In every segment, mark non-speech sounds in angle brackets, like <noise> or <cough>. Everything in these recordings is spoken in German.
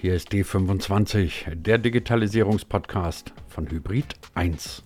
Hier ist D25, der Digitalisierungspodcast von Hybrid 1.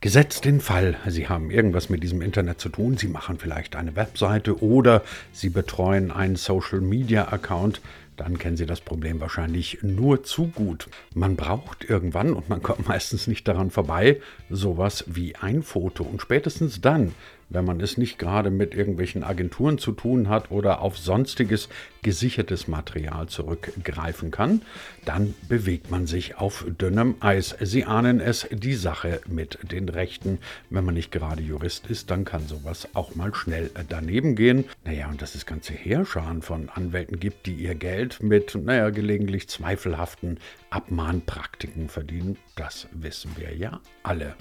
Gesetzt den Fall, Sie haben irgendwas mit diesem Internet zu tun, Sie machen vielleicht eine Webseite oder Sie betreuen einen Social-Media-Account, dann kennen Sie das Problem wahrscheinlich nur zu gut. Man braucht irgendwann, und man kommt <laughs> meistens nicht daran vorbei, sowas wie ein Foto. Und spätestens dann, wenn man es nicht gerade mit irgendwelchen Agenturen zu tun hat oder auf sonstiges gesichertes Material zurückgreifen kann, dann bewegt man sich auf dünnem Eis. Sie ahnen es, die Sache mit den Rechten. Wenn man nicht gerade Jurist ist, dann kann sowas auch mal schnell daneben gehen. Naja, und dass es ganze Heerscharen von Anwälten gibt, die ihr Geld mit, naja, gelegentlich zweifelhaften Abmahnpraktiken verdienen, das wissen wir ja alle.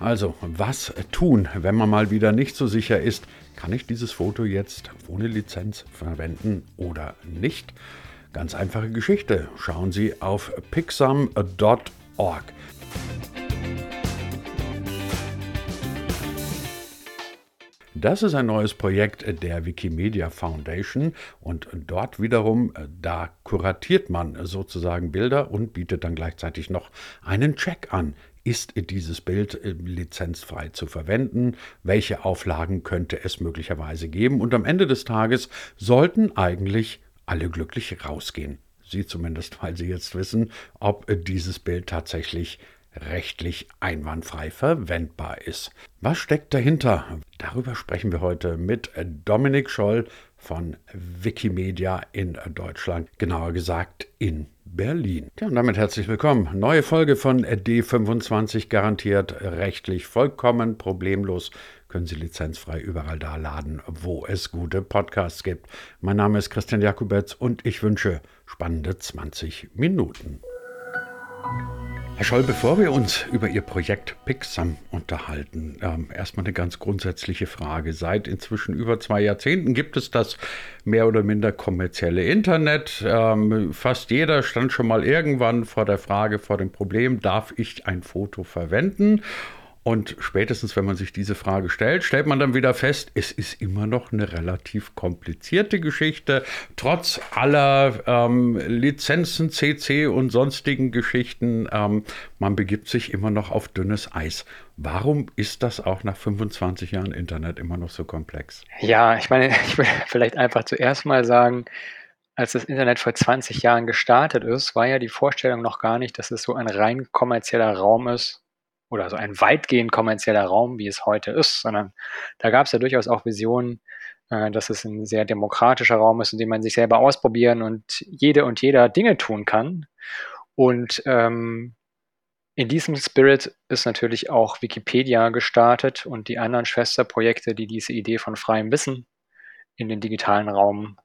Also, was tun, wenn man mal wieder nicht so sicher ist, kann ich dieses Foto jetzt ohne Lizenz verwenden oder nicht? Ganz einfache Geschichte. Schauen Sie auf pixam.org. Das ist ein neues Projekt der Wikimedia Foundation und dort wiederum, da kuratiert man sozusagen Bilder und bietet dann gleichzeitig noch einen Check an ist dieses Bild äh, lizenzfrei zu verwenden? Welche Auflagen könnte es möglicherweise geben? Und am Ende des Tages sollten eigentlich alle glücklich rausgehen. Sie zumindest, weil sie jetzt wissen, ob äh, dieses Bild tatsächlich rechtlich einwandfrei verwendbar ist. Was steckt dahinter? Darüber sprechen wir heute mit äh, Dominik Scholl von Wikimedia in Deutschland, genauer gesagt in Berlin. Ja, und damit herzlich willkommen. Neue Folge von D25 garantiert rechtlich vollkommen problemlos. Können Sie lizenzfrei überall da laden, wo es gute Podcasts gibt. Mein Name ist Christian Jakubetz und ich wünsche spannende 20 Minuten. Herr Scholl, bevor wir uns über Ihr Projekt Pixam unterhalten, ähm, erstmal eine ganz grundsätzliche Frage. Seit inzwischen über zwei Jahrzehnten gibt es das mehr oder minder kommerzielle Internet. Ähm, fast jeder stand schon mal irgendwann vor der Frage, vor dem Problem, darf ich ein Foto verwenden? Und spätestens, wenn man sich diese Frage stellt, stellt man dann wieder fest, es ist immer noch eine relativ komplizierte Geschichte. Trotz aller ähm, Lizenzen, CC und sonstigen Geschichten, ähm, man begibt sich immer noch auf dünnes Eis. Warum ist das auch nach 25 Jahren Internet immer noch so komplex? Ja, ich meine, <laughs> ich will vielleicht einfach zuerst mal sagen, als das Internet vor 20 Jahren gestartet ist, war ja die Vorstellung noch gar nicht, dass es so ein rein kommerzieller Raum ist, oder so ein weitgehend kommerzieller Raum, wie es heute ist, sondern da gab es ja durchaus auch Visionen, äh, dass es ein sehr demokratischer Raum ist, in dem man sich selber ausprobieren und jede und jeder Dinge tun kann. Und ähm, in diesem Spirit ist natürlich auch Wikipedia gestartet und die anderen Schwesterprojekte, die diese Idee von freiem Wissen in den digitalen Raum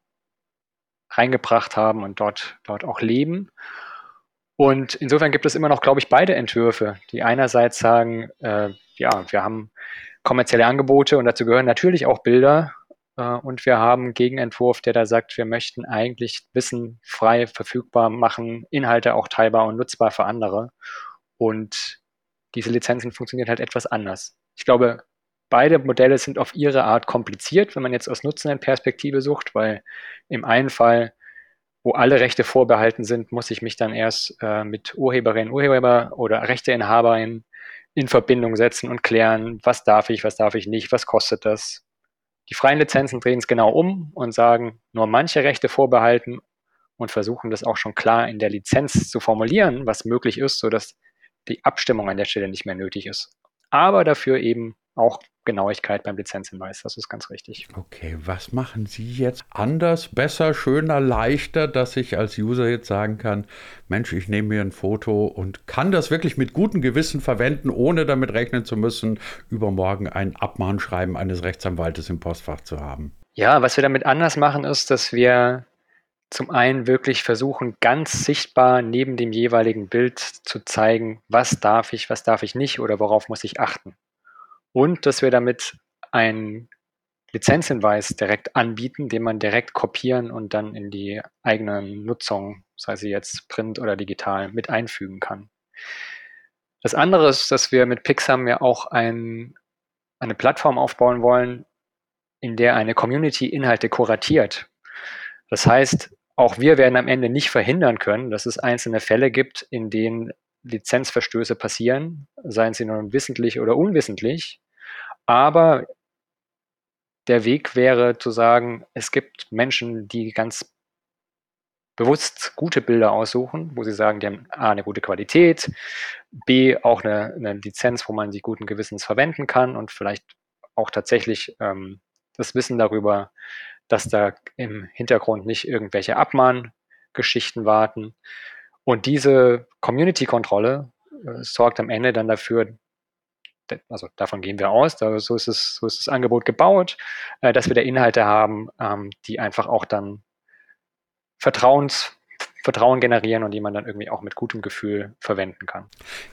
reingebracht haben und dort, dort auch leben. Und insofern gibt es immer noch, glaube ich, beide Entwürfe, die einerseits sagen, äh, ja, wir haben kommerzielle Angebote und dazu gehören natürlich auch Bilder. Äh, und wir haben einen Gegenentwurf, der da sagt, wir möchten eigentlich Wissen frei verfügbar machen, Inhalte auch teilbar und nutzbar für andere. Und diese Lizenzen funktionieren halt etwas anders. Ich glaube, beide Modelle sind auf ihre Art kompliziert, wenn man jetzt aus Nutzenden-Perspektive sucht, weil im einen Fall wo alle Rechte vorbehalten sind, muss ich mich dann erst äh, mit Urheberinnen, Urheber oder Rechteinhaberinnen in Verbindung setzen und klären, was darf ich, was darf ich nicht, was kostet das. Die freien Lizenzen drehen es genau um und sagen, nur manche Rechte vorbehalten und versuchen das auch schon klar in der Lizenz zu formulieren, was möglich ist, sodass die Abstimmung an der Stelle nicht mehr nötig ist. Aber dafür eben auch Genauigkeit beim Lizenzhinweis. Das ist ganz richtig. Okay, was machen Sie jetzt anders, besser, schöner, leichter, dass ich als User jetzt sagen kann, Mensch, ich nehme mir ein Foto und kann das wirklich mit gutem Gewissen verwenden, ohne damit rechnen zu müssen, übermorgen ein Abmahnschreiben eines Rechtsanwaltes im Postfach zu haben? Ja, was wir damit anders machen, ist, dass wir zum einen wirklich versuchen, ganz sichtbar neben dem jeweiligen Bild zu zeigen, was darf ich, was darf ich nicht oder worauf muss ich achten und dass wir damit einen Lizenzhinweis direkt anbieten, den man direkt kopieren und dann in die eigene Nutzung, sei sie jetzt print oder digital, mit einfügen kann. Das andere ist, dass wir mit Pixam ja auch ein, eine Plattform aufbauen wollen, in der eine Community Inhalte kuratiert. Das heißt, auch wir werden am Ende nicht verhindern können, dass es einzelne Fälle gibt, in denen Lizenzverstöße passieren, seien sie nun wissentlich oder unwissentlich. Aber der Weg wäre zu sagen, es gibt Menschen, die ganz bewusst gute Bilder aussuchen, wo sie sagen, die haben A, eine gute Qualität, B, auch eine, eine Lizenz, wo man sie guten Gewissens verwenden kann und vielleicht auch tatsächlich ähm, das Wissen darüber, dass da im Hintergrund nicht irgendwelche Abmahngeschichten warten. Und diese Community-Kontrolle äh, sorgt am Ende dann dafür, also davon gehen wir aus, da, so, ist es, so ist das Angebot gebaut, äh, dass wir da Inhalte haben, ähm, die einfach auch dann Vertrauens, Vertrauen generieren und die man dann irgendwie auch mit gutem Gefühl verwenden kann.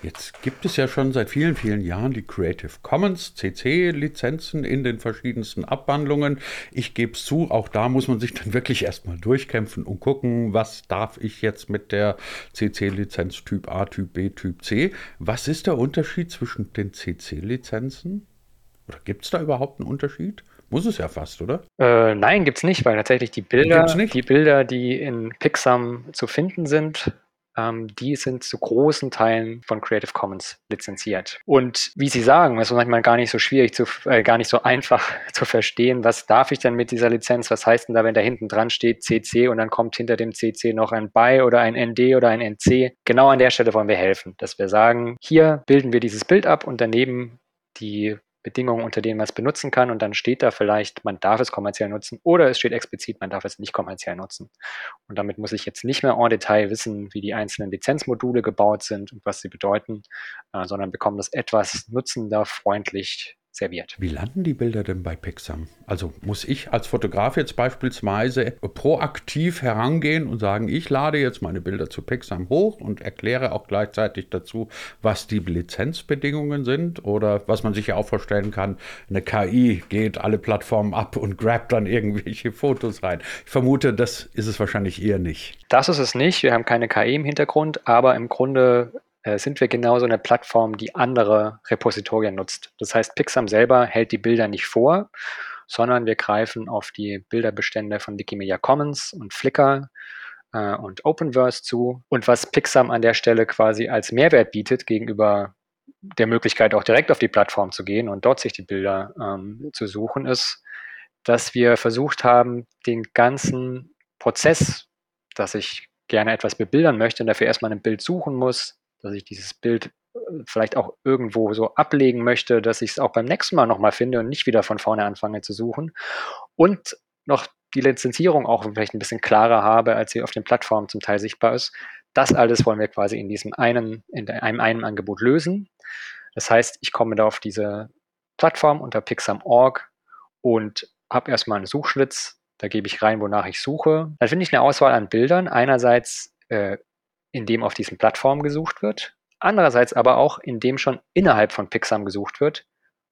Jetzt gibt es ja schon seit vielen, vielen Jahren die Creative Commons CC-Lizenzen in den verschiedensten Abwandlungen. Ich gebe es zu, auch da muss man sich dann wirklich erstmal durchkämpfen und gucken, was darf ich jetzt mit der CC-Lizenz Typ A, Typ B, Typ C. Was ist der Unterschied zwischen den CC-Lizenzen? Oder gibt es da überhaupt einen Unterschied? Muss es ja fast, oder? Äh, nein, gibt es nicht, weil tatsächlich die Bilder, die Bilder, die in Pixam zu finden sind, ähm, die sind zu großen Teilen von Creative Commons lizenziert. Und wie Sie sagen, es ist manchmal gar nicht so schwierig, zu, äh, gar nicht so einfach <laughs> zu verstehen, was darf ich denn mit dieser Lizenz? Was heißt denn da, wenn da hinten dran steht CC und dann kommt hinter dem CC noch ein BY oder ein ND oder ein NC? Genau an der Stelle wollen wir helfen, dass wir sagen, hier bilden wir dieses Bild ab und daneben die Bedingungen, unter denen man es benutzen kann und dann steht da vielleicht, man darf es kommerziell nutzen oder es steht explizit, man darf es nicht kommerziell nutzen. Und damit muss ich jetzt nicht mehr en Detail wissen, wie die einzelnen Lizenzmodule gebaut sind und was sie bedeuten, äh, sondern bekomme das etwas nutzender freundlich serviert. Wie landen die Bilder denn bei Pixam? Also muss ich als Fotograf jetzt beispielsweise proaktiv herangehen und sagen, ich lade jetzt meine Bilder zu Pixam hoch und erkläre auch gleichzeitig dazu, was die Lizenzbedingungen sind oder was man sich ja auch vorstellen kann, eine KI geht alle Plattformen ab und grabt dann irgendwelche Fotos rein. Ich vermute, das ist es wahrscheinlich eher nicht. Das ist es nicht. Wir haben keine KI im Hintergrund, aber im Grunde sind wir genauso eine Plattform, die andere Repositorien nutzt. Das heißt, Pixam selber hält die Bilder nicht vor, sondern wir greifen auf die Bilderbestände von Wikimedia Commons und Flickr äh, und Openverse zu. Und was Pixam an der Stelle quasi als Mehrwert bietet gegenüber der Möglichkeit, auch direkt auf die Plattform zu gehen und dort sich die Bilder ähm, zu suchen, ist, dass wir versucht haben, den ganzen Prozess, dass ich gerne etwas bebildern möchte und dafür erstmal ein Bild suchen muss, dass ich dieses Bild äh, vielleicht auch irgendwo so ablegen möchte, dass ich es auch beim nächsten Mal nochmal finde und nicht wieder von vorne anfange zu suchen. Und noch die Lizenzierung auch vielleicht ein bisschen klarer habe, als sie auf den Plattformen zum Teil sichtbar ist. Das alles wollen wir quasi in diesem einen, in einem einen Angebot lösen. Das heißt, ich komme da auf diese Plattform unter Pixam.org und habe erstmal einen Suchschlitz. Da gebe ich rein, wonach ich suche. Dann finde ich eine Auswahl an Bildern. Einerseits äh, in dem auf diesen Plattformen gesucht wird, andererseits aber auch in dem schon innerhalb von Pixam gesucht wird,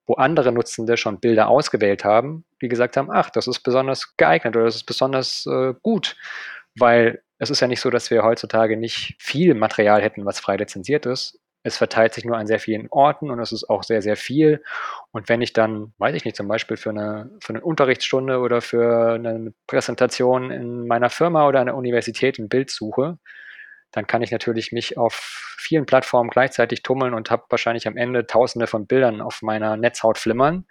wo andere Nutzende schon Bilder ausgewählt haben, die gesagt haben, ach, das ist besonders geeignet oder das ist besonders äh, gut, weil es ist ja nicht so, dass wir heutzutage nicht viel Material hätten, was frei lizenziert ist. Es verteilt sich nur an sehr vielen Orten und es ist auch sehr, sehr viel. Und wenn ich dann, weiß ich nicht, zum Beispiel für eine, für eine Unterrichtsstunde oder für eine Präsentation in meiner Firma oder der Universität ein Bild suche, dann kann ich natürlich mich auf vielen Plattformen gleichzeitig tummeln und habe wahrscheinlich am Ende tausende von Bildern auf meiner Netzhaut flimmern,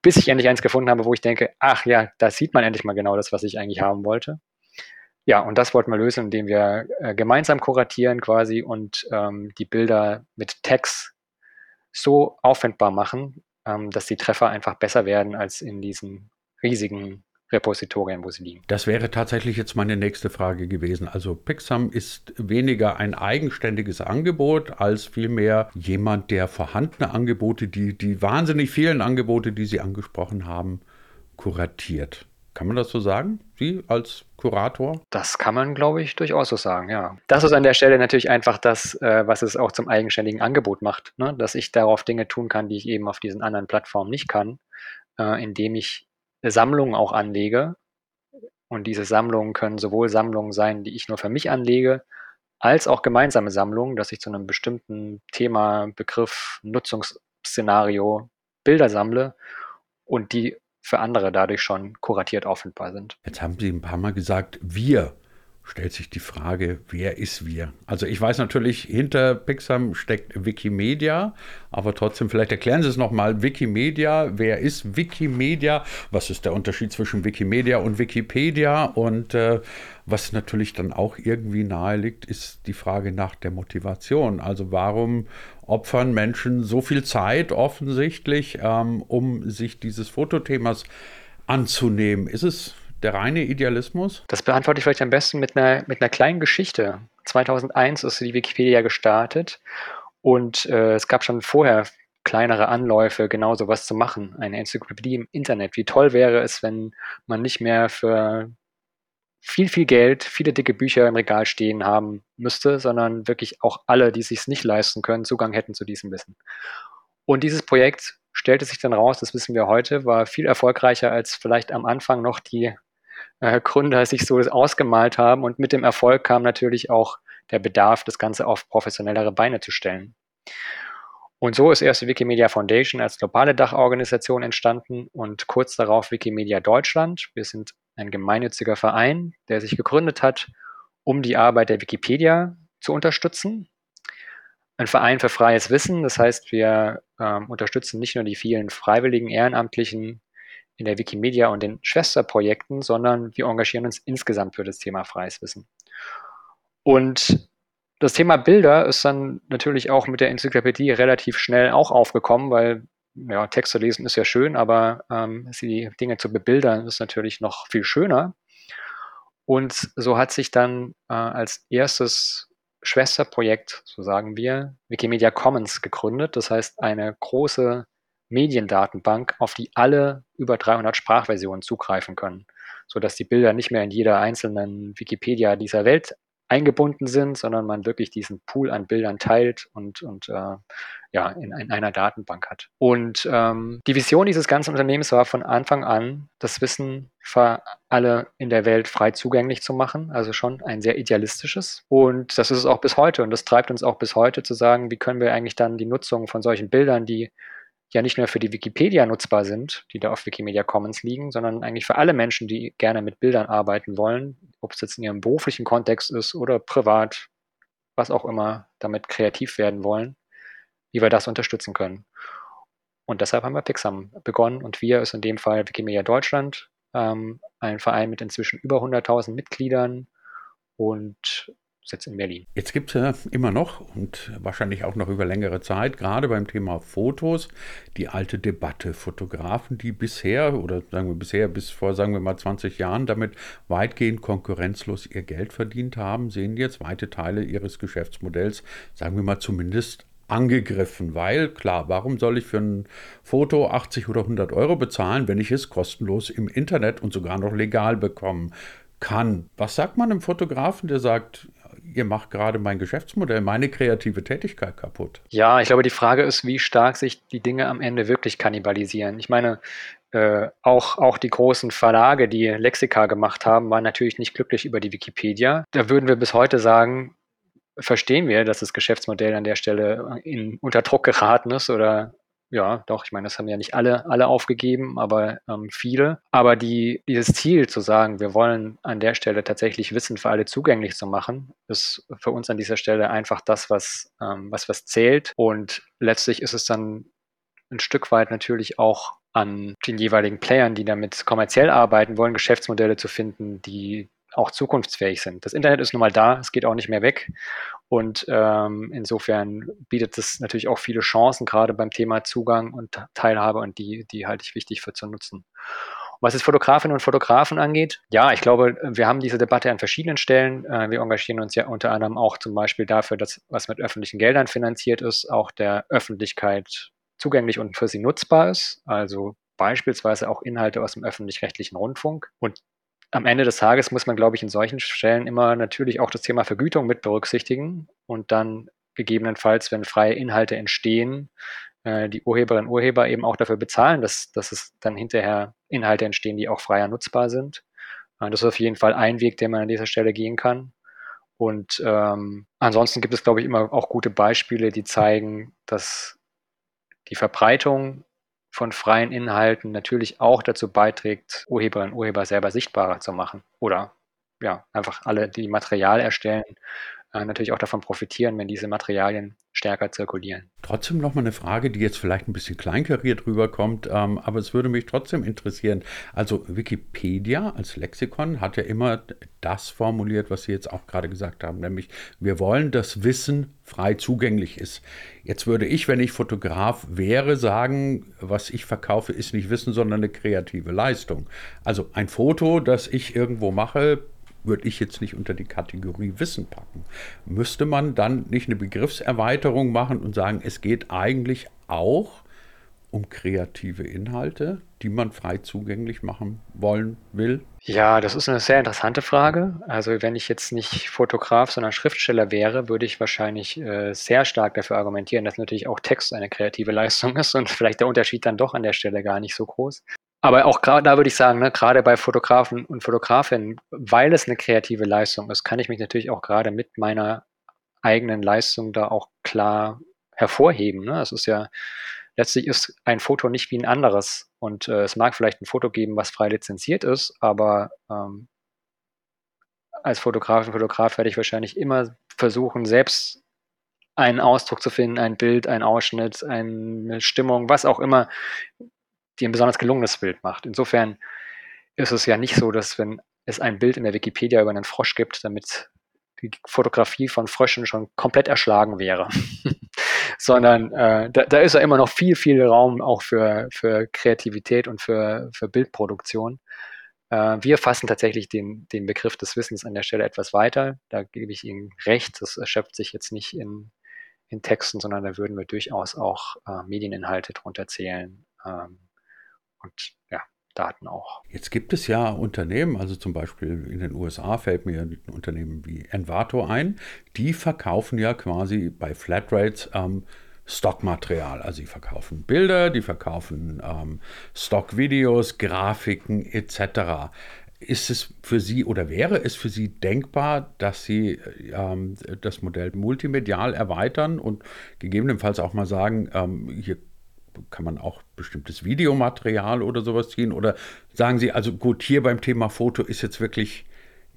bis ich endlich eins gefunden habe, wo ich denke, ach ja, da sieht man endlich mal genau das, was ich eigentlich haben wollte. Ja, und das wollten wir lösen, indem wir äh, gemeinsam kuratieren quasi und ähm, die Bilder mit Tags so auffindbar machen, ähm, dass die Treffer einfach besser werden als in diesen riesigen Repositorien, wo sie liegen. Das wäre tatsächlich jetzt meine nächste Frage gewesen. Also Pixam ist weniger ein eigenständiges Angebot als vielmehr jemand, der vorhandene Angebote, die, die wahnsinnig vielen Angebote, die Sie angesprochen haben, kuratiert. Kann man das so sagen? Sie als Kurator? Das kann man, glaube ich, durchaus so sagen, ja. Das ist an der Stelle natürlich einfach das, äh, was es auch zum eigenständigen Angebot macht, ne? dass ich darauf Dinge tun kann, die ich eben auf diesen anderen Plattformen nicht kann, äh, indem ich Sammlungen auch anlege. Und diese Sammlungen können sowohl Sammlungen sein, die ich nur für mich anlege, als auch gemeinsame Sammlungen, dass ich zu einem bestimmten Thema, Begriff, Nutzungsszenario Bilder sammle und die für andere dadurch schon kuratiert auffindbar sind. Jetzt haben Sie ein paar Mal gesagt, wir stellt sich die Frage, wer ist wir? Also ich weiß natürlich, hinter Pixam steckt Wikimedia, aber trotzdem, vielleicht erklären Sie es nochmal, Wikimedia, wer ist Wikimedia? Was ist der Unterschied zwischen Wikimedia und Wikipedia? Und äh, was natürlich dann auch irgendwie nahe liegt, ist die Frage nach der Motivation. Also warum opfern Menschen so viel Zeit offensichtlich, ähm, um sich dieses Fotothemas anzunehmen? Ist es der reine Idealismus? Das beantworte ich vielleicht am besten mit einer, mit einer kleinen Geschichte. 2001 ist die Wikipedia gestartet und äh, es gab schon vorher kleinere Anläufe, genau sowas zu machen. Eine Enzyklopädie im Internet. Wie toll wäre es, wenn man nicht mehr für viel, viel Geld, viele dicke Bücher im Regal stehen haben müsste, sondern wirklich auch alle, die es sich nicht leisten können, Zugang hätten zu diesem Wissen. Und dieses Projekt stellte sich dann raus, das wissen wir heute, war viel erfolgreicher als vielleicht am Anfang noch die äh, Gründer sich so ausgemalt haben. Und mit dem Erfolg kam natürlich auch der Bedarf, das Ganze auf professionellere Beine zu stellen. Und so ist erst die Wikimedia Foundation als globale Dachorganisation entstanden und kurz darauf Wikimedia Deutschland. Wir sind ein gemeinnütziger Verein, der sich gegründet hat, um die Arbeit der Wikipedia zu unterstützen. Ein Verein für freies Wissen, das heißt, wir ähm, unterstützen nicht nur die vielen freiwilligen Ehrenamtlichen in der Wikimedia und den Schwesterprojekten, sondern wir engagieren uns insgesamt für das Thema freies Wissen. Und das Thema Bilder ist dann natürlich auch mit der Enzyklopädie relativ schnell auch aufgekommen, weil ja, Texte lesen ist ja schön, aber ähm, die Dinge zu bebildern ist natürlich noch viel schöner. Und so hat sich dann äh, als erstes Schwesterprojekt, so sagen wir, Wikimedia Commons gegründet. Das heißt, eine große Mediendatenbank, auf die alle über 300 Sprachversionen zugreifen können, sodass die Bilder nicht mehr in jeder einzelnen Wikipedia dieser Welt eingebunden sind, sondern man wirklich diesen Pool an Bildern teilt und, und äh, ja, in, in, einer Datenbank hat. Und ähm, die Vision dieses ganzen Unternehmens war von Anfang an, das Wissen für alle in der Welt frei zugänglich zu machen, also schon ein sehr idealistisches. Und das ist es auch bis heute und das treibt uns auch bis heute zu sagen, wie können wir eigentlich dann die Nutzung von solchen Bildern, die ja nicht nur für die Wikipedia nutzbar sind, die da auf Wikimedia Commons liegen, sondern eigentlich für alle Menschen, die gerne mit Bildern arbeiten wollen, ob es jetzt in ihrem beruflichen Kontext ist oder privat, was auch immer, damit kreativ werden wollen, wie wir das unterstützen können. Und deshalb haben wir Pixam begonnen und wir ist in dem Fall Wikimedia Deutschland, ähm, ein Verein mit inzwischen über 100.000 Mitgliedern und Sitz in Berlin. Jetzt gibt es ja immer noch und wahrscheinlich auch noch über längere Zeit, gerade beim Thema Fotos, die alte Debatte. Fotografen, die bisher oder sagen wir bisher bis vor, sagen wir mal 20 Jahren damit weitgehend konkurrenzlos ihr Geld verdient haben, sehen jetzt weite Teile ihres Geschäftsmodells, sagen wir mal zumindest angegriffen, weil klar, warum soll ich für ein Foto 80 oder 100 Euro bezahlen, wenn ich es kostenlos im Internet und sogar noch legal bekommen kann? Was sagt man einem Fotografen, der sagt, ihr macht gerade mein Geschäftsmodell, meine kreative Tätigkeit kaputt. Ja, ich glaube, die Frage ist, wie stark sich die Dinge am Ende wirklich kannibalisieren. Ich meine, äh, auch, auch die großen Verlage, die Lexika gemacht haben, waren natürlich nicht glücklich über die Wikipedia. Da würden wir bis heute sagen, verstehen wir, dass das Geschäftsmodell an der Stelle in, unter Druck geraten ist oder ja, doch, ich meine, das haben ja nicht alle, alle aufgegeben, aber ähm, viele. Aber die, dieses Ziel zu sagen, wir wollen an der Stelle tatsächlich Wissen für alle zugänglich zu machen, ist für uns an dieser Stelle einfach das, was, ähm, was, was zählt. Und letztlich ist es dann ein Stück weit natürlich auch an den jeweiligen Playern, die damit kommerziell arbeiten wollen, Geschäftsmodelle zu finden, die auch zukunftsfähig sind. Das Internet ist nun mal da, es geht auch nicht mehr weg. Und ähm, insofern bietet es natürlich auch viele Chancen, gerade beim Thema Zugang und Teilhabe und die, die halte ich wichtig für zu nutzen. Was es Fotografinnen und Fotografen angeht, ja, ich glaube, wir haben diese Debatte an verschiedenen Stellen. Äh, wir engagieren uns ja unter anderem auch zum Beispiel dafür, dass was mit öffentlichen Geldern finanziert ist, auch der Öffentlichkeit zugänglich und für sie nutzbar ist. Also beispielsweise auch Inhalte aus dem öffentlich-rechtlichen Rundfunk. Und am Ende des Tages muss man, glaube ich, in solchen Stellen immer natürlich auch das Thema Vergütung mit berücksichtigen und dann gegebenenfalls, wenn freie Inhalte entstehen, äh, die Urheberinnen und Urheber eben auch dafür bezahlen, dass, dass es dann hinterher Inhalte entstehen, die auch freier nutzbar sind. Äh, das ist auf jeden Fall ein Weg, den man an dieser Stelle gehen kann. Und ähm, ansonsten gibt es, glaube ich, immer auch gute Beispiele, die zeigen, dass die Verbreitung von freien Inhalten natürlich auch dazu beiträgt, Urheberinnen und Urheber selber sichtbarer zu machen. Oder ja, einfach alle, die Material erstellen, natürlich auch davon profitieren, wenn diese Materialien stärker zirkulieren. Trotzdem noch mal eine Frage, die jetzt vielleicht ein bisschen kleinkariert rüberkommt, ähm, aber es würde mich trotzdem interessieren. Also Wikipedia als Lexikon hat ja immer das formuliert, was Sie jetzt auch gerade gesagt haben, nämlich wir wollen, dass Wissen frei zugänglich ist. Jetzt würde ich, wenn ich Fotograf wäre, sagen, was ich verkaufe, ist nicht Wissen, sondern eine kreative Leistung. Also ein Foto, das ich irgendwo mache, würde ich jetzt nicht unter die Kategorie Wissen packen. Müsste man dann nicht eine Begriffserweiterung machen und sagen, es geht eigentlich auch um kreative Inhalte, die man frei zugänglich machen wollen will? Ja, das ist eine sehr interessante Frage. Also wenn ich jetzt nicht Fotograf, sondern Schriftsteller wäre, würde ich wahrscheinlich äh, sehr stark dafür argumentieren, dass natürlich auch Text eine kreative Leistung ist und vielleicht der Unterschied dann doch an der Stelle gar nicht so groß. Aber auch gerade da würde ich sagen, ne, gerade bei Fotografen und Fotografinnen, weil es eine kreative Leistung ist, kann ich mich natürlich auch gerade mit meiner eigenen Leistung da auch klar hervorheben. Ne? Es ist ja, letztlich ist ein Foto nicht wie ein anderes. Und äh, es mag vielleicht ein Foto geben, was frei lizenziert ist, aber ähm, als Fotografin, Fotograf werde ich wahrscheinlich immer versuchen, selbst einen Ausdruck zu finden, ein Bild, ein Ausschnitt, eine Stimmung, was auch immer, die ein besonders gelungenes Bild macht. Insofern ist es ja nicht so, dass wenn es ein Bild in der Wikipedia über einen Frosch gibt, damit die Fotografie von Fröschen schon komplett erschlagen wäre. <laughs> Sondern äh, da, da, ist ja immer noch viel, viel Raum auch für, für Kreativität und für, für Bildproduktion. Äh, wir fassen tatsächlich den, den Begriff des Wissens an der Stelle etwas weiter. Da gebe ich Ihnen recht. Das erschöpft sich jetzt nicht in, in Texten, sondern da würden wir durchaus auch äh, Medieninhalte drunter zählen. Ähm, und ja, Daten auch. Jetzt gibt es ja Unternehmen, also zum Beispiel in den USA fällt mir ein Unternehmen wie Envato ein, die verkaufen ja quasi bei Flatrates ähm, Stockmaterial. Also sie verkaufen Bilder, die verkaufen ähm, Stockvideos, Grafiken etc. Ist es für Sie oder wäre es für Sie denkbar, dass Sie ähm, das Modell multimedial erweitern und gegebenenfalls auch mal sagen, ähm, hier kann man auch bestimmtes Videomaterial oder sowas ziehen? Oder sagen Sie, also gut, hier beim Thema Foto ist jetzt wirklich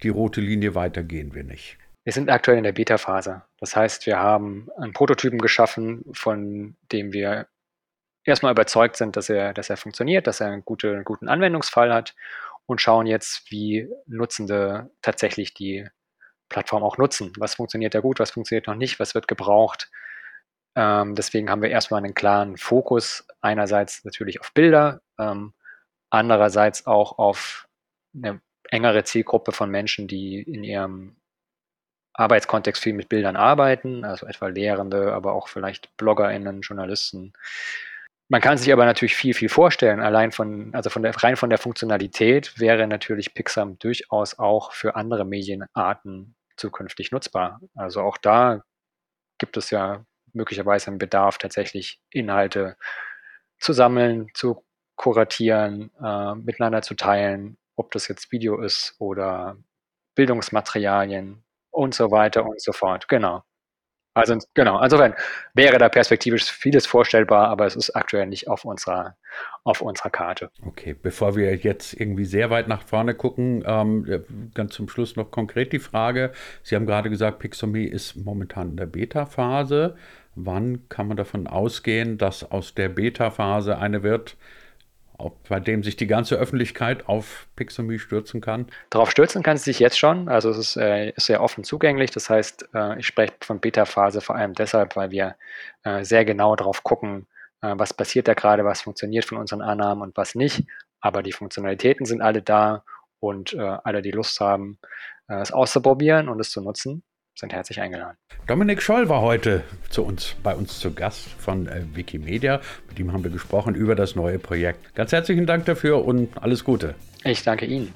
die rote Linie, weiter gehen wir nicht? Wir sind aktuell in der Beta-Phase. Das heißt, wir haben einen Prototypen geschaffen, von dem wir erstmal überzeugt sind, dass er, dass er funktioniert, dass er einen, gute, einen guten Anwendungsfall hat und schauen jetzt, wie Nutzende tatsächlich die Plattform auch nutzen. Was funktioniert da gut, was funktioniert noch nicht, was wird gebraucht, ähm, deswegen haben wir erstmal einen klaren Fokus, einerseits natürlich auf Bilder, ähm, andererseits auch auf eine engere Zielgruppe von Menschen, die in ihrem Arbeitskontext viel mit Bildern arbeiten, also etwa Lehrende, aber auch vielleicht BloggerInnen, Journalisten. Man kann sich aber natürlich viel, viel vorstellen. Allein von, also von der, rein von der Funktionalität wäre natürlich Pixam durchaus auch für andere Medienarten zukünftig nutzbar. Also auch da gibt es ja möglicherweise einen Bedarf, tatsächlich Inhalte zu sammeln, zu kuratieren, äh, miteinander zu teilen, ob das jetzt Video ist oder Bildungsmaterialien und so weiter und so fort. Genau. Also genau, insofern wäre da perspektivisch vieles vorstellbar, aber es ist aktuell nicht auf unserer, auf unserer Karte. Okay, bevor wir jetzt irgendwie sehr weit nach vorne gucken, ähm, ganz zum Schluss noch konkret die Frage. Sie haben gerade gesagt, Pixomy ist momentan in der Beta-Phase. Wann kann man davon ausgehen, dass aus der Beta-Phase eine wird, bei dem sich die ganze Öffentlichkeit auf Pixomy stürzen kann? Darauf stürzen kann sie sich jetzt schon. Also es ist, äh, sehr offen zugänglich. Das heißt, äh, ich spreche von Beta-Phase vor allem deshalb, weil wir äh, sehr genau darauf gucken, äh, was passiert da gerade, was funktioniert von unseren Annahmen und was nicht. Aber die Funktionalitäten sind alle da und äh, alle, die Lust haben, äh, es auszuprobieren und es zu nutzen, sind herzlich eingeladen. Dominik Scholl war heute zu uns, bei uns zu Gast von äh, Wikimedia. Mit ihm haben wir gesprochen über das neue Projekt. Ganz herzlichen Dank dafür und alles Gute. Ich danke Ihnen.